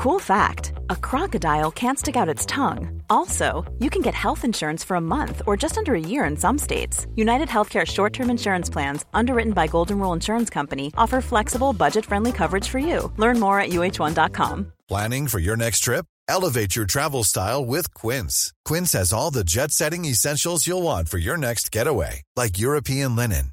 Cool fact a crocodile can't stick out its tongue. Also, you can get health insurance for a month or just under a year in some states. United Healthcare short term insurance plans, underwritten by Golden Rule Insurance Company, offer flexible, budget friendly coverage for you. Learn more at uh1.com. Planning for your next trip? Elevate your travel style with Quince. Quince has all the jet setting essentials you'll want for your next getaway, like European linen,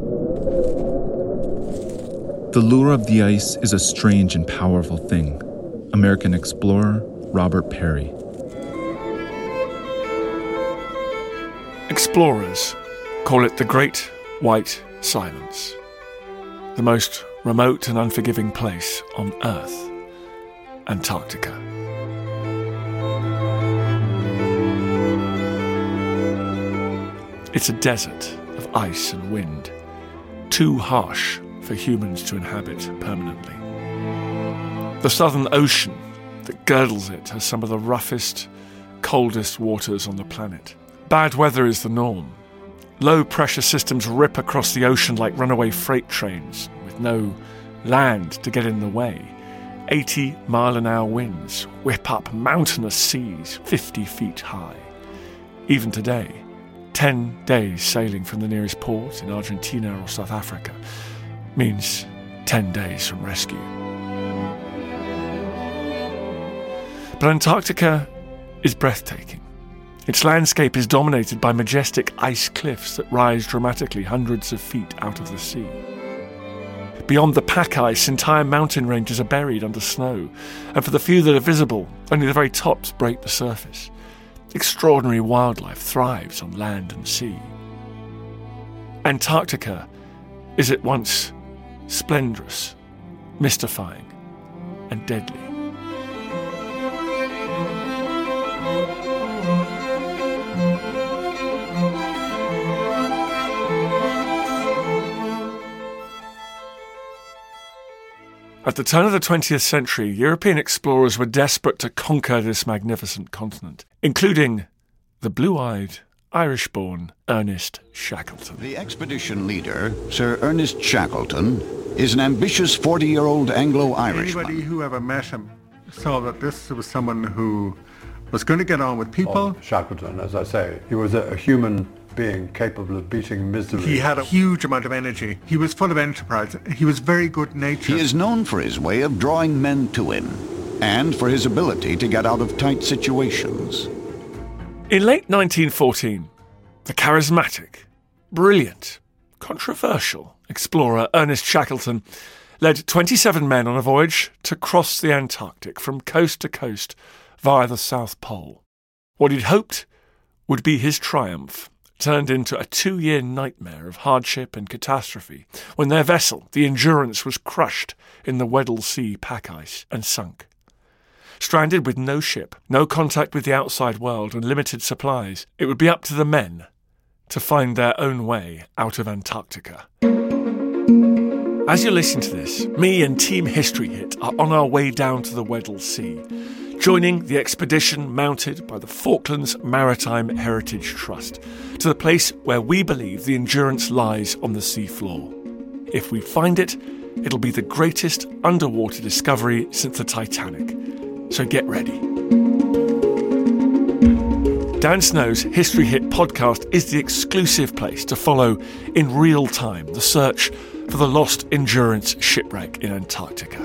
The lure of the ice is a strange and powerful thing. American explorer Robert Peary. Explorers call it the Great White Silence, the most remote and unforgiving place on Earth, Antarctica. It's a desert of ice and wind, too harsh for humans to inhabit permanently. The Southern Ocean that girdles it has some of the roughest, coldest waters on the planet. Bad weather is the norm. Low pressure systems rip across the ocean like runaway freight trains with no land to get in the way. 80 mile an hour winds whip up mountainous seas 50 feet high. Even today, 10 days sailing from the nearest port in Argentina or South Africa means 10 days from rescue. But Antarctica is breathtaking. Its landscape is dominated by majestic ice cliffs that rise dramatically hundreds of feet out of the sea. Beyond the pack ice, entire mountain ranges are buried under snow, and for the few that are visible, only the very tops break the surface. Extraordinary wildlife thrives on land and sea. Antarctica is at once splendorous, mystifying, and deadly. At the turn of the 20th century, European explorers were desperate to conquer this magnificent continent, including the blue eyed Irish born Ernest Shackleton. The expedition leader, Sir Ernest Shackleton, is an ambitious 40 year old Anglo Irishman. Anybody who ever met him saw that this was someone who was going to get on with people. Oh, Shackleton, as I say, he was a, a human being capable of beating misery. He had a huge amount of energy. He was full of enterprise. He was very good natured. He is known for his way of drawing men to him and for his ability to get out of tight situations. In late 1914, the charismatic, brilliant, controversial explorer Ernest Shackleton led 27 men on a voyage to cross the Antarctic from coast to coast via the South Pole. What he'd hoped would be his triumph turned into a two year nightmare of hardship and catastrophe when their vessel, the Endurance, was crushed in the Weddell Sea pack ice and sunk. Stranded with no ship, no contact with the outside world, and limited supplies, it would be up to the men to find their own way out of Antarctica. As you listen to this, me and Team History Hit are on our way down to the Weddell Sea, joining the expedition mounted by the Falklands Maritime Heritage Trust to the place where we believe the Endurance lies on the seafloor. If we find it, it'll be the greatest underwater discovery since the Titanic so get ready. Dan Snow's History Hit podcast is the exclusive place to follow in real time the search for the lost Endurance shipwreck in Antarctica.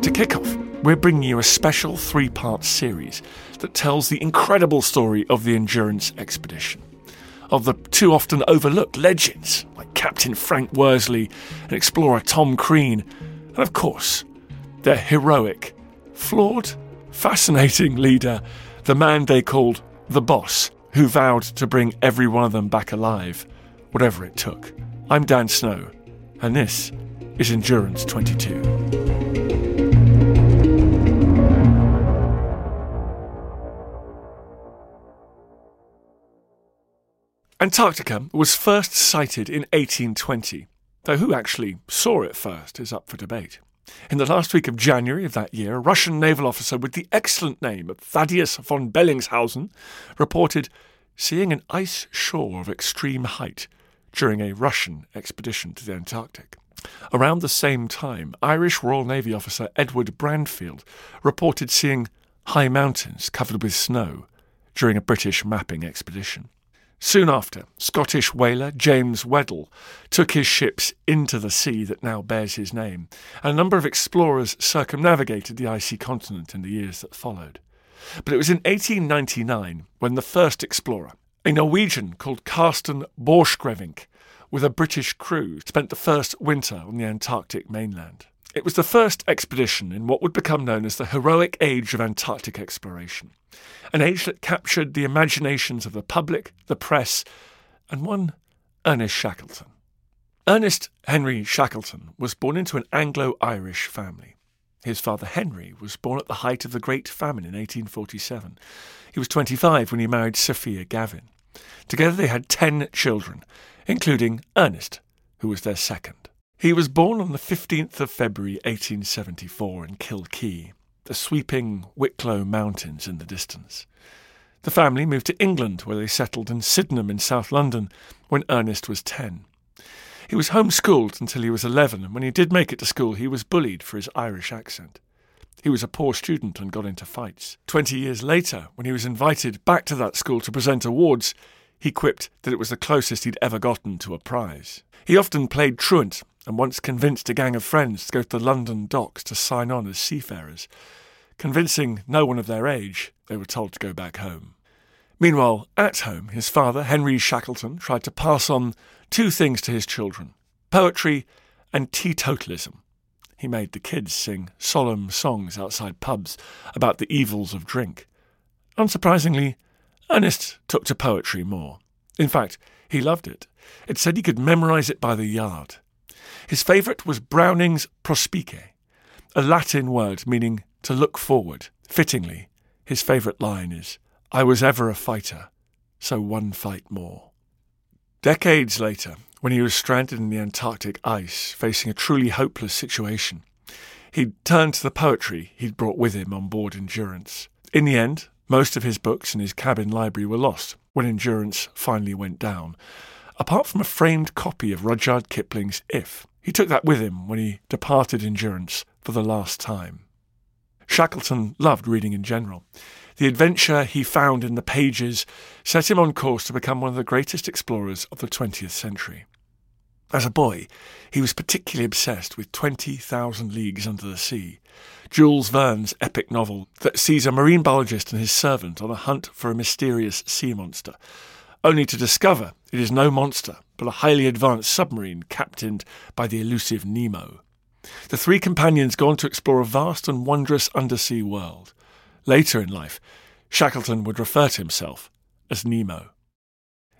To kick off, we're bringing you a special three part series that tells the incredible story of the Endurance expedition, of the too often overlooked legends like Captain Frank Worsley and explorer Tom Crean, and of course, their heroic, flawed, fascinating leader, the man they called the boss, who vowed to bring every one of them back alive, whatever it took. I'm Dan Snow, and this is Endurance 22. Antarctica was first sighted in 1820, though who actually saw it first is up for debate. In the last week of January of that year, a Russian naval officer with the excellent name of Thaddeus von Bellingshausen reported seeing an ice shore of extreme height during a Russian expedition to the Antarctic. Around the same time, Irish Royal Navy officer Edward Bransfield reported seeing high mountains covered with snow during a British mapping expedition. Soon after, Scottish whaler James Weddell took his ships into the sea that now bears his name, and a number of explorers circumnavigated the icy continent in the years that followed. But it was in 1899 when the first explorer, a Norwegian called Karsten Borchgrevink, with a British crew, spent the first winter on the Antarctic mainland. It was the first expedition in what would become known as the heroic age of Antarctic exploration, an age that captured the imaginations of the public, the press, and one Ernest Shackleton. Ernest Henry Shackleton was born into an Anglo Irish family. His father Henry was born at the height of the Great Famine in 1847. He was 25 when he married Sophia Gavan. Together they had 10 children, including Ernest, who was their second. He was born on the 15th of February 1874 in Kilkea, the sweeping Wicklow Mountains in the distance. The family moved to England, where they settled in Sydenham in South London when Ernest was 10. He was homeschooled until he was 11, and when he did make it to school, he was bullied for his Irish accent. He was a poor student and got into fights. Twenty years later, when he was invited back to that school to present awards, he quipped that it was the closest he'd ever gotten to a prize. He often played truant and once convinced a gang of friends to go to the London docks to sign on as seafarers. Convincing no one of their age, they were told to go back home. Meanwhile, at home, his father, Henry Shackleton, tried to pass on two things to his children poetry and teetotalism. He made the kids sing solemn songs outside pubs about the evils of drink. Unsurprisingly, Ernest took to poetry more. In fact, he loved it. It said he could memorize it by the yard. His favourite was Browning's prospice, a Latin word meaning to look forward. Fittingly, his favourite line is, I was ever a fighter, so one fight more. Decades later, when he was stranded in the Antarctic ice, facing a truly hopeless situation, he turned to the poetry he'd brought with him on board Endurance. In the end, most of his books in his cabin library were lost when Endurance finally went down, apart from a framed copy of Rudyard Kipling's If. He took that with him when he departed Endurance for the last time. Shackleton loved reading in general. The adventure he found in the pages set him on course to become one of the greatest explorers of the 20th century. As a boy, he was particularly obsessed with 20,000 Leagues Under the Sea, Jules Verne's epic novel that sees a marine biologist and his servant on a hunt for a mysterious sea monster, only to discover it is no monster, but a highly advanced submarine captained by the elusive Nemo. The three companions go on to explore a vast and wondrous undersea world. Later in life, Shackleton would refer to himself as Nemo.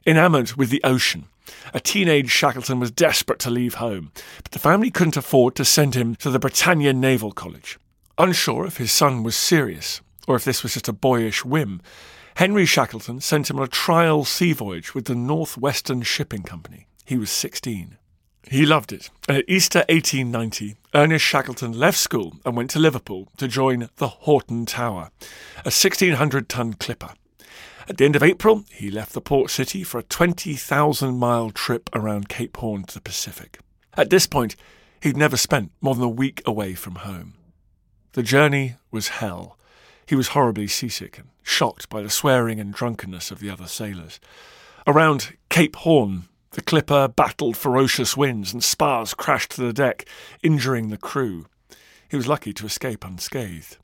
Enamoured with the ocean, a teenage Shackleton was desperate to leave home, but the family couldn't afford to send him to the Britannia Naval College. Unsure if his son was serious, or if this was just a boyish whim, Henry Shackleton sent him on a trial sea voyage with the North Western Shipping Company. He was 16. He loved it, and at Easter 1890, Ernest Shackleton left school and went to Liverpool to join the Hoghton Tower, a 1600 ton clipper. At the end of April, he left the port city for a 20,000 mile trip around Cape Horn to the Pacific. At this point, he'd never spent more than a week away from home. The journey was hell. He was horribly seasick and shocked by the swearing and drunkenness of the other sailors. Around Cape Horn, the clipper battled ferocious winds and spars crashed to the deck, injuring the crew. He was lucky to escape unscathed.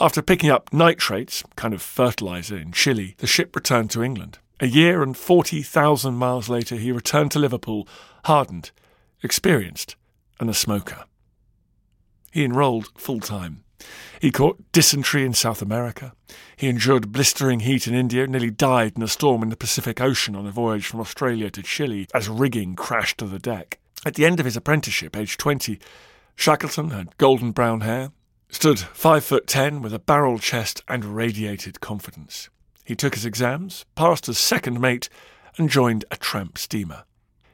After picking up nitrates, kind of fertilizer, in Chile, the ship returned to England. A year and 40,000 miles later, he returned to Liverpool, hardened, experienced, and a smoker. He enrolled full time he caught dysentery in South America. He endured blistering heat in India, nearly died in a storm in the Pacific Ocean on a voyage from Australia to Chile as rigging crashed to the deck. At the end of his apprenticeship, aged 20, Shackleton had golden brown hair, stood five foot ten with a barrel chest and radiated confidence. He took his exams, passed as second mate, and joined a tramp steamer.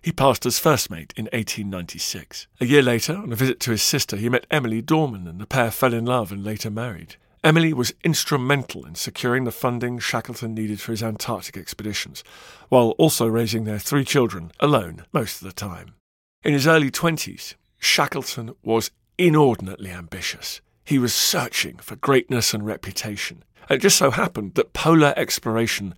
He passed as first mate in 1896. A year later, on a visit to his sister, he met Emily Dorman and the pair fell in love and later married. Emily was instrumental in securing the funding Shackleton needed for his Antarctic expeditions, while also raising their three children alone most of the time. In his early 20s, Shackleton was inordinately ambitious. He was searching for greatness and reputation. And it just so happened that polar exploration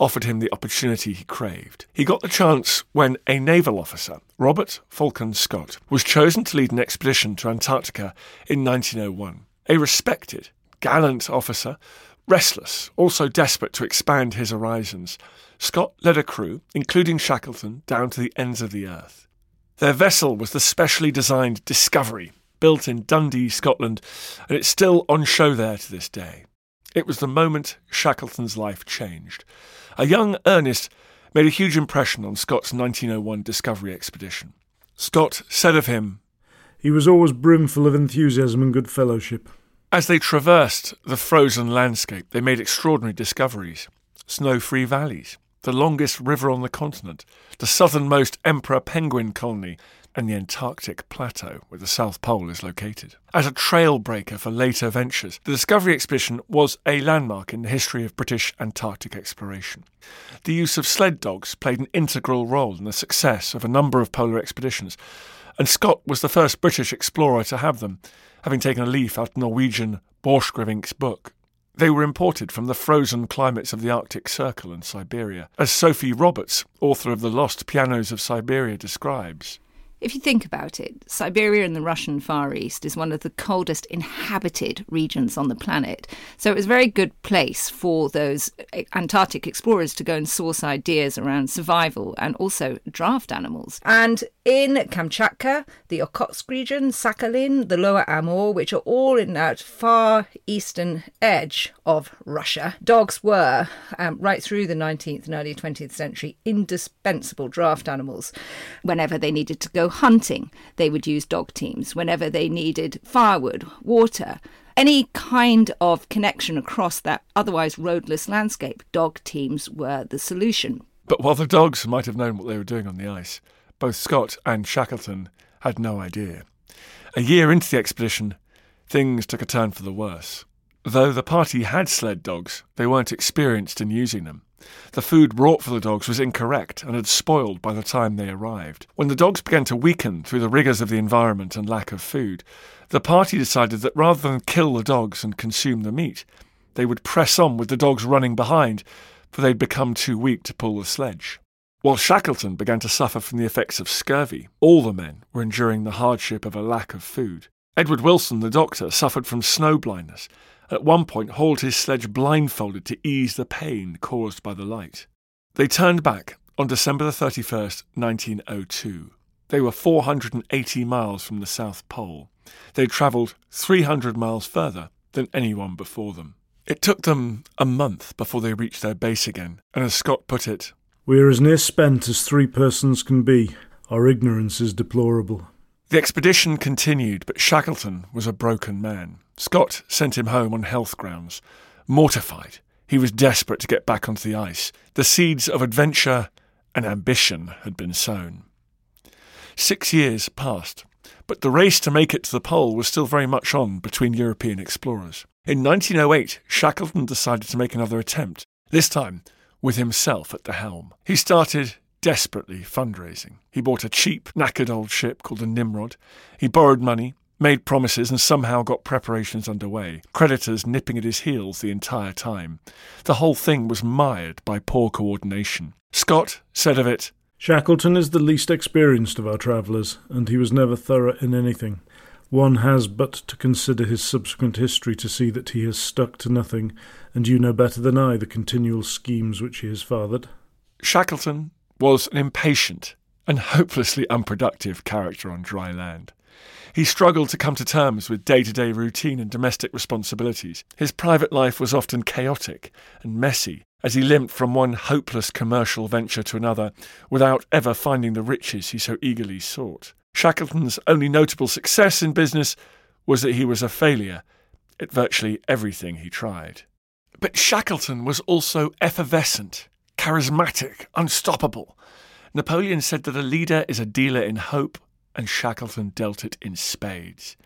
offered him the opportunity he craved. He got the chance when a naval officer, Robert Falcon Scott, was chosen to lead an expedition to Antarctica in 1901. A respected, gallant officer, restless, also desperate to expand his horizons, Scott led a crew, including Shackleton, down to the ends of the earth. Their vessel was the specially designed Discovery, built in Dundee, Scotland, and it's still on show there to this day. It was the moment Shackleton's life changed. A young Ernest made a huge impression on Scott's 1901 Discovery expedition. Scott said of him, He was always brimful of enthusiasm and good fellowship. As they traversed the frozen landscape, they made extraordinary discoveries snow free valleys, the longest river on the continent, the southernmost emperor penguin colony, and the Antarctic Plateau, where the South Pole is located. As a trailbreaker for later ventures, the Discovery Expedition was a landmark in the history of British Antarctic exploration. The use of sled dogs played an integral role in the success of a number of polar expeditions, and Scott was the first British explorer to have them, having taken a leaf out of Norwegian Borchgrevink's book. They were imported from the frozen climates of the Arctic Circle and Siberia, as Sophie Roberts, author of The Lost Pianos of Siberia, describes. If you think about it, Siberia in the Russian Far East is one of the coldest inhabited regions on the planet. So it was a very good place for those Antarctic explorers to go and source ideas around survival and also draft animals. And in Kamchatka, the Okhotsk region, Sakhalin, the Lower Amur, which are all in that far eastern edge of Russia, dogs were, um, right through the 19th and early 20th century, indispensable draft animals. Whenever they needed to go hunting, they would use dog teams. Whenever they needed firewood, water, any kind of connection across that otherwise roadless landscape, dog teams were the solution. But while the dogs might have known what they were doing on the ice, both Scott and Shackleton had no idea. A year into the expedition, things took a turn for the worse. Though the party had sled dogs, they weren't experienced in using them. The food brought for the dogs was incorrect and had spoiled by the time they arrived. When the dogs began to weaken through the rigours of the environment and lack of food, the party decided that rather than kill the dogs and consume the meat, they would press on with the dogs running behind, for they'd become too weak to pull the sledge. While Shackleton began to suffer from the effects of scurvy, all the men were enduring the hardship of a lack of food. Edward Wilson, the doctor, suffered from snow blindness at one point hauled his sledge blindfolded to ease the pain caused by the light. They turned back on December 31st, 1902. They were 480 miles from the South Pole. They travelled 300 miles further than anyone before them. It took them a month before they reached their base again, and as Scott put it, We are as near spent as three persons can be. Our ignorance is deplorable. The expedition continued, but Shackleton was a broken man. Scott sent him home on health grounds. Mortified, he was desperate to get back onto the ice. The seeds of adventure and ambition had been sown. Six years passed, but the race to make it to the pole was still very much on between European explorers. In 1908, Shackleton decided to make another attempt, this time with himself at the helm. He started desperately fundraising. He bought a cheap, knackered old ship called the Nimrod. He borrowed money, made promises, and somehow got preparations underway, creditors nipping at his heels the entire time. The whole thing was mired by poor coordination. Scott said of it, Shackleton is the least experienced of our travellers, and he was never thorough in anything. One has but to consider his subsequent history to see that he has stuck to nothing, and you know better than I the continual schemes which he has fathered. Shackleton was an impatient and hopelessly unproductive character on dry land. He struggled to come to terms with day to day routine and domestic responsibilities. His private life was often chaotic and messy as he limped from one hopeless commercial venture to another without ever finding the riches he so eagerly sought. Shackleton's only notable success in business was that he was a failure at virtually everything he tried. But Shackleton was also effervescent, charismatic, unstoppable. Napoleon said that a leader is a dealer in hope, and Shackleton dealt it in spades.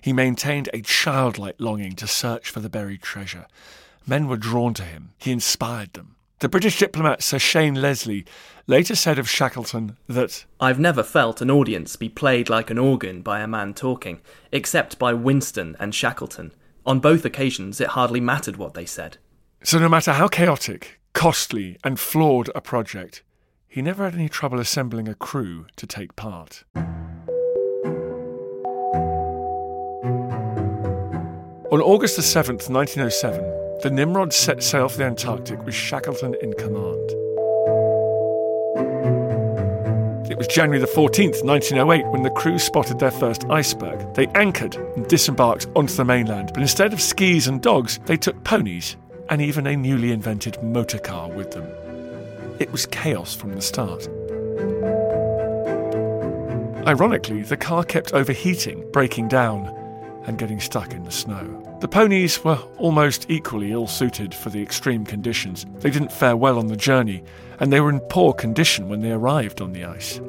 He maintained a childlike longing to search for the buried treasure. Men were drawn to him. He inspired them. The British diplomat Sir Shane Leslie later said of Shackleton that I've never felt an audience be played like an organ by a man talking, except by Winston and Shackleton. On both occasions, it hardly mattered what they said. So, no matter how chaotic, costly, and flawed a project, he never had any trouble assembling a crew to take part. On August the 7th, 1907, the Nimrod set sail for the Antarctic with Shackleton in command. It was January the 14th, 1908, when the crew spotted their first iceberg. They anchored and disembarked onto the mainland, but instead of skis and dogs, they took ponies and even a newly invented motor car with them. It was chaos from the start. Ironically, the car kept overheating, breaking down, and getting stuck in the snow. The ponies were almost equally ill suited for the extreme conditions. They didn't fare well on the journey, and they were in poor condition when they arrived on the ice.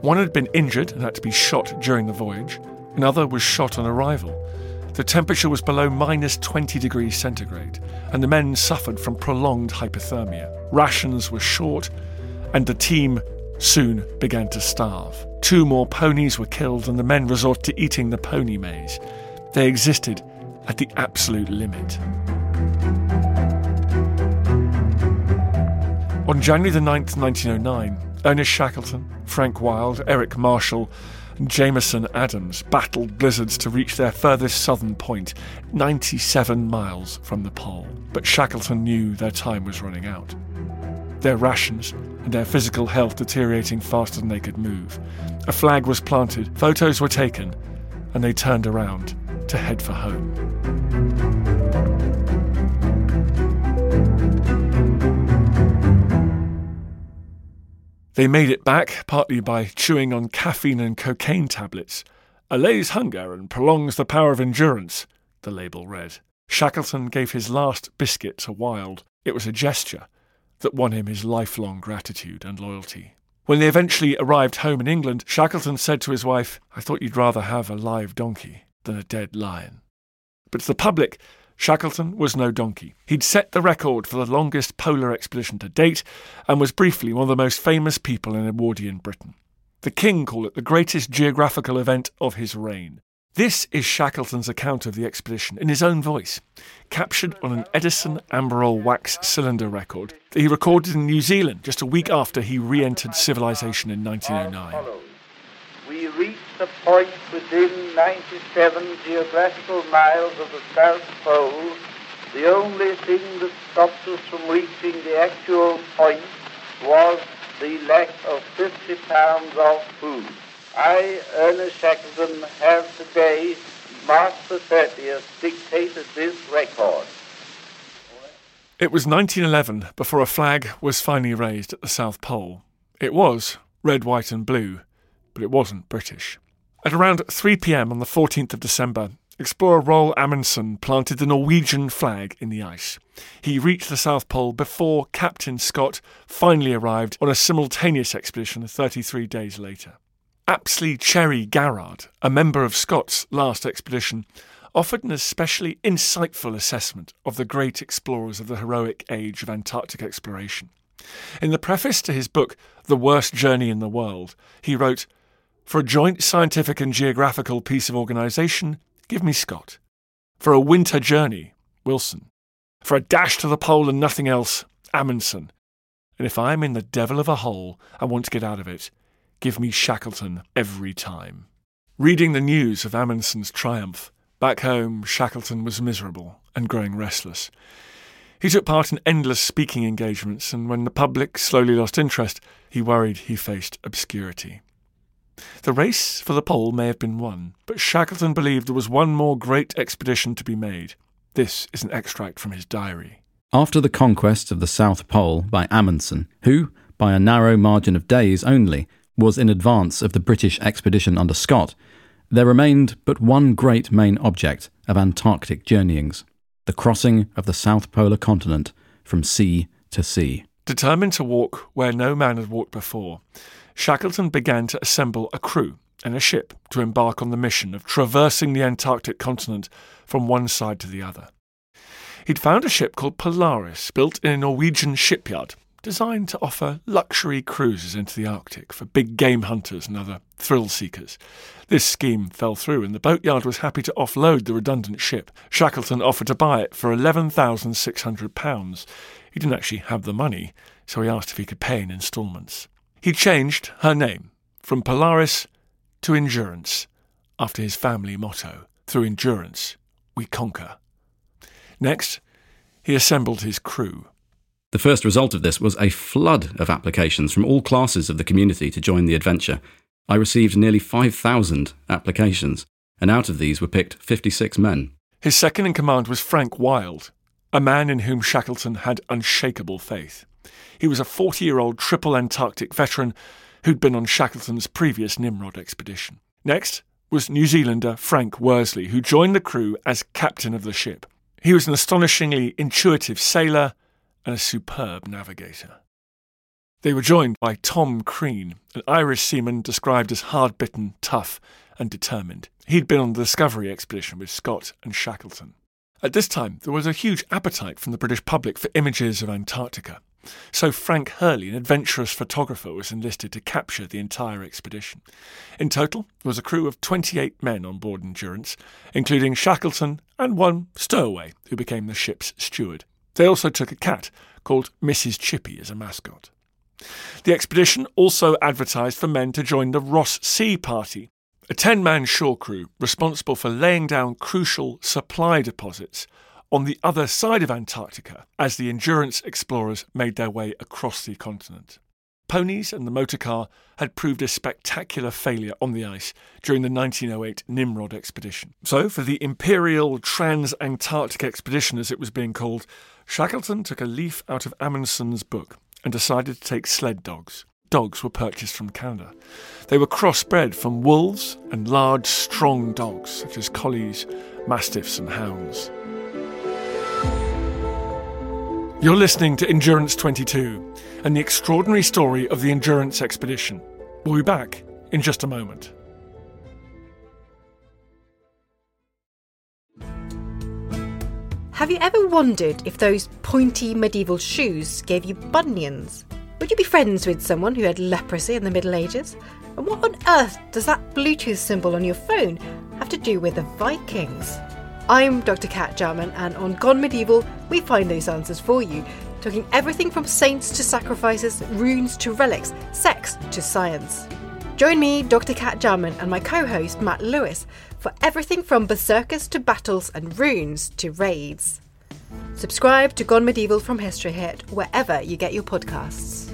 One had been injured and had to be shot during the voyage, another was shot on arrival. The temperature was below minus 20 degrees centigrade, and the men suffered from prolonged hypothermia. Rations were short, and the team soon began to starve. Two more ponies were killed, and the men resorted to eating the pony maize. They existed at the absolute limit. On January the 9th, 1909, Ernest Shackleton, Frank Wild, Eric Marshall, and Jameson Adams battled blizzards to reach their furthest southern point, 97 miles from the pole. But Shackleton knew their time was running out. Their rations and their physical health deteriorating faster than they could move. A flag was planted, photos were taken, and they turned around to head for home. They made it back partly by chewing on caffeine and cocaine tablets. Allays hunger and prolongs the power of endurance, the label read. Shackleton gave his last biscuit to Wild. It was a gesture that won him his lifelong gratitude and loyalty. When they eventually arrived home in England, Shackleton said to his wife, I thought you'd rather have a live donkey than a dead lion. But to the public, Shackleton was no donkey. He'd set the record for the longest polar expedition to date and was briefly one of the most famous people in Edwardian Britain. The king called it the greatest geographical event of his reign. This is Shackleton's account of the expedition in his own voice, captured on an Edison Amberol wax cylinder record that he recorded in New Zealand just a week after he re entered civilization in 1909. A point within 97 geographical miles of the South Pole. The only thing that stopped us from reaching the actual point was the lack of 50 pounds of food. I, Ernest Shackleton, have today, March the 30th, dictated this record. It was 1911 before a flag was finally raised at the South Pole. It was red, white, and blue, but it wasn't British. At around 3 pm on the 14th of December, explorer Roald Amundsen planted the Norwegian flag in the ice. He reached the South Pole before Captain Scott finally arrived on a simultaneous expedition 33 days later. Apsley Cherry Garrard, a member of Scott's last expedition, offered an especially insightful assessment of the great explorers of the heroic age of Antarctic exploration. In the preface to his book, The Worst Journey in the World, he wrote, For a joint scientific and geographical piece of organisation, give me Scott. For a winter journey, Wilson. For a dash to the pole and nothing else, Amundsen. And if I am in the devil of a hole and want to get out of it, Give me Shackleton every time. Reading the news of Amundsen's triumph, back home Shackleton was miserable and growing restless. He took part in endless speaking engagements, and when the public slowly lost interest, he worried he faced obscurity. The race for the pole may have been won, but Shackleton believed there was one more great expedition to be made. This is an extract from his diary. After the conquest of the South Pole by Amundsen, who, by a narrow margin of days only, was in advance of the British expedition under Scott, there remained but one great main object of Antarctic journeyings the crossing of the South Polar continent from sea to sea. Determined to walk where no man had walked before, Shackleton began to assemble a crew and a ship to embark on the mission of traversing the Antarctic continent from one side to the other. He'd found a ship called Polaris, built in a Norwegian shipyard, designed to offer luxury cruises into the Arctic for big game hunters and other thrill seekers. This scheme fell through, and the boatyard was happy to offload the redundant ship. Shackleton offered to buy it for £11,600. He didn't actually have the money, so he asked if he could pay in instalments. He changed her name from Polaris to Endurance, after his family motto Through endurance, we conquer. Next, he assembled his crew. The first result of this was a flood of applications from all classes of the community to join the adventure. I received nearly 5,000 applications, and out of these were picked 56 men. His second in command was Frank Wild, a man in whom Shackleton had unshakable faith. He was a 40 year old triple Antarctic veteran who'd been on Shackleton's previous Nimrod expedition. Next was New Zealander Frank Worsley, who joined the crew as captain of the ship. He was an astonishingly intuitive sailor and a superb navigator. They were joined by Tom Crean, an Irish seaman described as hard bitten, tough, and determined. He'd been on the Discovery expedition with Scott and Shackleton. At this time, there was a huge appetite from the British public for images of Antarctica. So Frank Hurley, an adventurous photographer, was enlisted to capture the entire expedition. In total, there was a crew of 28 men on board Endurance, including Shackleton and one stowaway, who became the ship's steward. They also took a cat called Mrs. Chippy as a mascot. The expedition also advertised for men to join the Ross Sea Party, a 10 man shore crew responsible for laying down crucial supply deposits on the other side of Antarctica as the Endurance explorers made their way across the continent. Ponies and the motorcar had proved a spectacular failure on the ice during the 1908 Nimrod expedition. So, for the Imperial Trans-Antarctic Expedition, as it was being called, Shackleton took a leaf out of Amundsen's book and decided to take sled dogs. Dogs were purchased from Canada. They were crossbred from wolves and large, strong dogs, such as collies, mastiffs, and hounds. You're listening to Endurance 22 and the extraordinary story of the Endurance expedition. We'll be back in just a moment. Have you ever wondered if those pointy medieval shoes gave you bunions? Would you be friends with someone who had leprosy in the Middle Ages? And what on earth does that Bluetooth symbol on your phone have to do with the Vikings? I'm Dr. Cat Jarman, and on Gone Medieval, we find those answers for you, talking everything from saints to sacrifices, runes to relics, sex to science. Join me, Dr. Cat Jarman, and my co host, Matt Lewis, for everything from berserkers to battles and runes to raids. Subscribe to Gone Medieval from History Hit wherever you get your podcasts.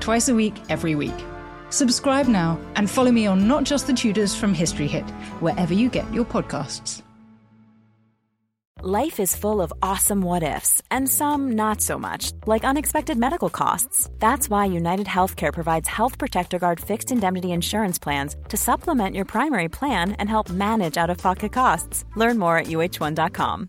twice a week, every week. Subscribe now and follow me on Not Just the Tudors from History Hit, wherever you get your podcasts. Life is full of awesome what ifs, and some not so much, like unexpected medical costs. That's why United Healthcare provides Health Protector Guard fixed indemnity insurance plans to supplement your primary plan and help manage out of pocket costs. Learn more at uh1.com.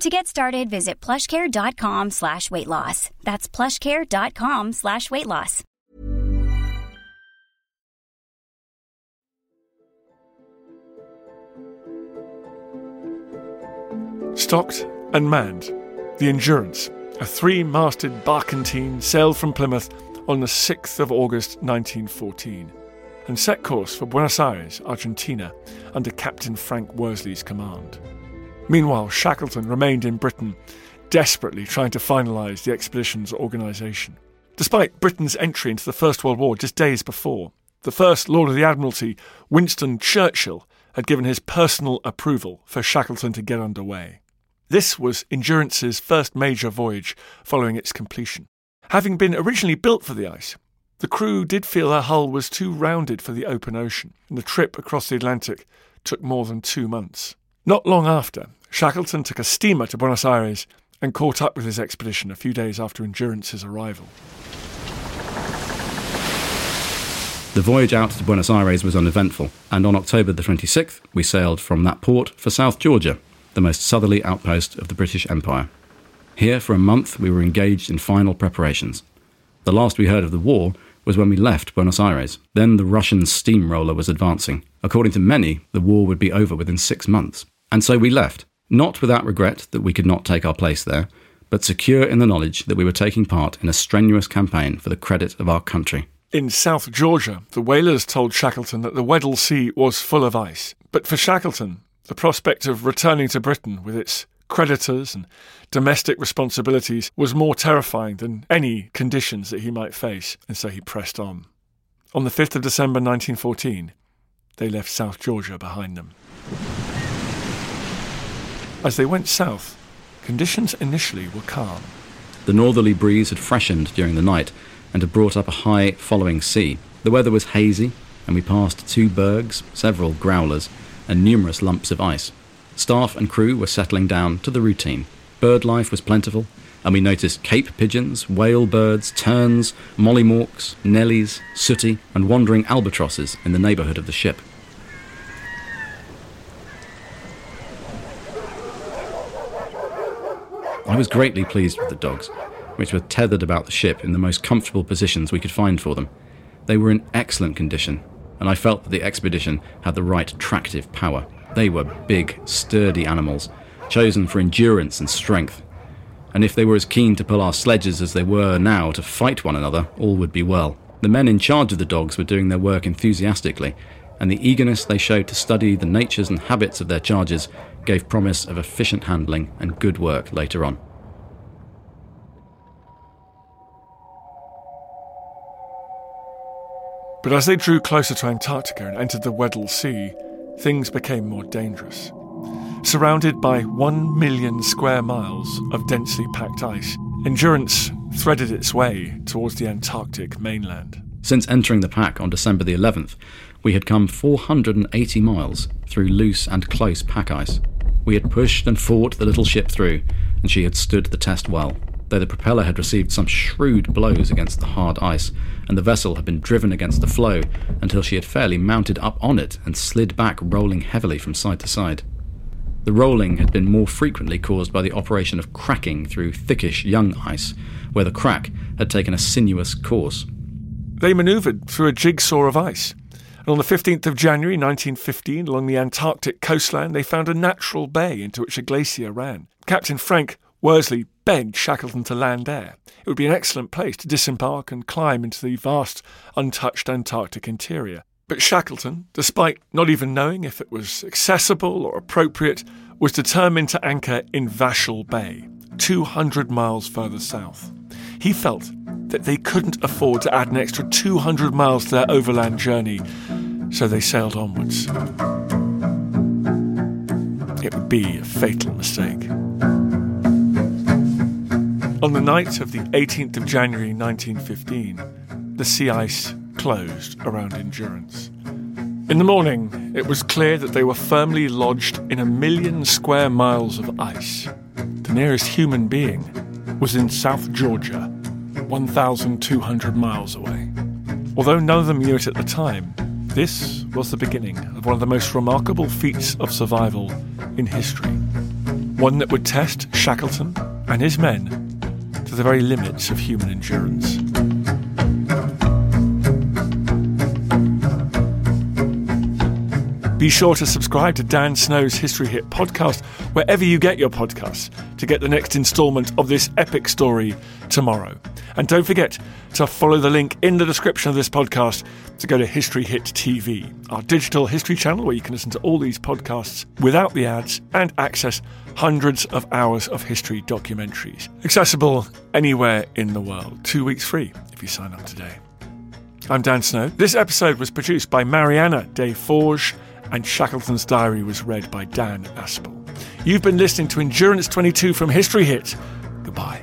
To get started, visit plushcare.com slash weight loss. That's plushcare.com slash weight loss. Stocked and manned, the Endurance, a three masted barkentine, sailed from Plymouth on the 6th of August 1914 and set course for Buenos Aires, Argentina, under Captain Frank Worsley's command. Meanwhile, Shackleton remained in Britain, desperately trying to finalise the expedition's organisation. Despite Britain's entry into the First World War just days before, the first Lord of the Admiralty, Winston Churchill, had given his personal approval for Shackleton to get underway. This was Endurance's first major voyage following its completion. Having been originally built for the ice, the crew did feel her hull was too rounded for the open ocean, and the trip across the Atlantic took more than two months. Not long after, Shackleton took a steamer to Buenos Aires and caught up with his expedition a few days after Endurance's arrival. The voyage out to Buenos Aires was uneventful, and on October the 26th, we sailed from that port for South Georgia, the most southerly outpost of the British Empire. Here, for a month, we were engaged in final preparations. The last we heard of the war was when we left Buenos Aires. Then the Russian steamroller was advancing. According to many, the war would be over within six months. And so we left, not without regret that we could not take our place there, but secure in the knowledge that we were taking part in a strenuous campaign for the credit of our country. In South Georgia, the whalers told Shackleton that the Weddell Sea was full of ice. But for Shackleton, the prospect of returning to Britain with its creditors and domestic responsibilities was more terrifying than any conditions that he might face, and so he pressed on. On the 5th of December 1914, they left South Georgia behind them. As they went south, conditions initially were calm. The northerly breeze had freshened during the night and had brought up a high following sea. The weather was hazy, and we passed two bergs, several growlers, and numerous lumps of ice. Staff and crew were settling down to the routine. Bird life was plentiful, and we noticed cape pigeons, whale birds, terns, mollymawks, nellies, sooty, and wandering albatrosses in the neighbourhood of the ship. I was greatly pleased with the dogs, which were tethered about the ship in the most comfortable positions we could find for them. They were in excellent condition, and I felt that the expedition had the right tractive power. They were big, sturdy animals, chosen for endurance and strength. And if they were as keen to pull our sledges as they were now to fight one another, all would be well. The men in charge of the dogs were doing their work enthusiastically, and the eagerness they showed to study the natures and habits of their charges gave promise of efficient handling and good work later on. But as they drew closer to Antarctica and entered the Weddell Sea, things became more dangerous. Surrounded by one million square miles of densely packed ice, Endurance threaded its way towards the Antarctic mainland. Since entering the pack on December the 11th, we had come 480 miles through loose and close pack ice. We had pushed and fought the little ship through, and she had stood the test well, though the propeller had received some shrewd blows against the hard ice, and the vessel had been driven against the floe until she had fairly mounted up on it and slid back, rolling heavily from side to side. The rolling had been more frequently caused by the operation of cracking through thickish young ice, where the crack had taken a sinuous course. They manoeuvred through a jigsaw of ice, and on the 15th of January 1915, along the Antarctic coastline, they found a natural bay into which a glacier ran. Captain Frank Worsley begged Shackleton to land there. It would be an excellent place to disembark and climb into the vast, untouched Antarctic interior. But Shackleton, despite not even knowing if it was accessible or appropriate, was determined to anchor in Vahsel Bay, 200 miles further south. He felt that they couldn't afford to add an extra 200 miles to their overland journey, so they sailed onwards. It would be a fatal mistake. On the night of the 18th of January 1915, the sea ice closed around Endurance. In the morning, it was clear that they were firmly lodged in a million square miles of ice. The nearest human being was in South Georgia, 1,200 miles away. Although none of them knew it at the time, this was the beginning of one of the most remarkable feats of survival in history. One that would test Shackleton and his men to the very limits of human endurance. Be sure to subscribe to Dan Snow's History Hit podcast wherever you get your podcasts to get the next instalment of this epic story tomorrow. And don't forget to follow the link in the description of this podcast to go to History Hit TV, our digital history channel where you can listen to all these podcasts without the ads and access hundreds of hours of history documentaries. Accessible anywhere in the world. Two weeks free if you sign up today. I'm Dan Snow. This episode was produced by Mariana Des Forges and Shackleton's Diary was read by Dan Aspel. You've been listening to Endurance 22 from History Hit. Goodbye.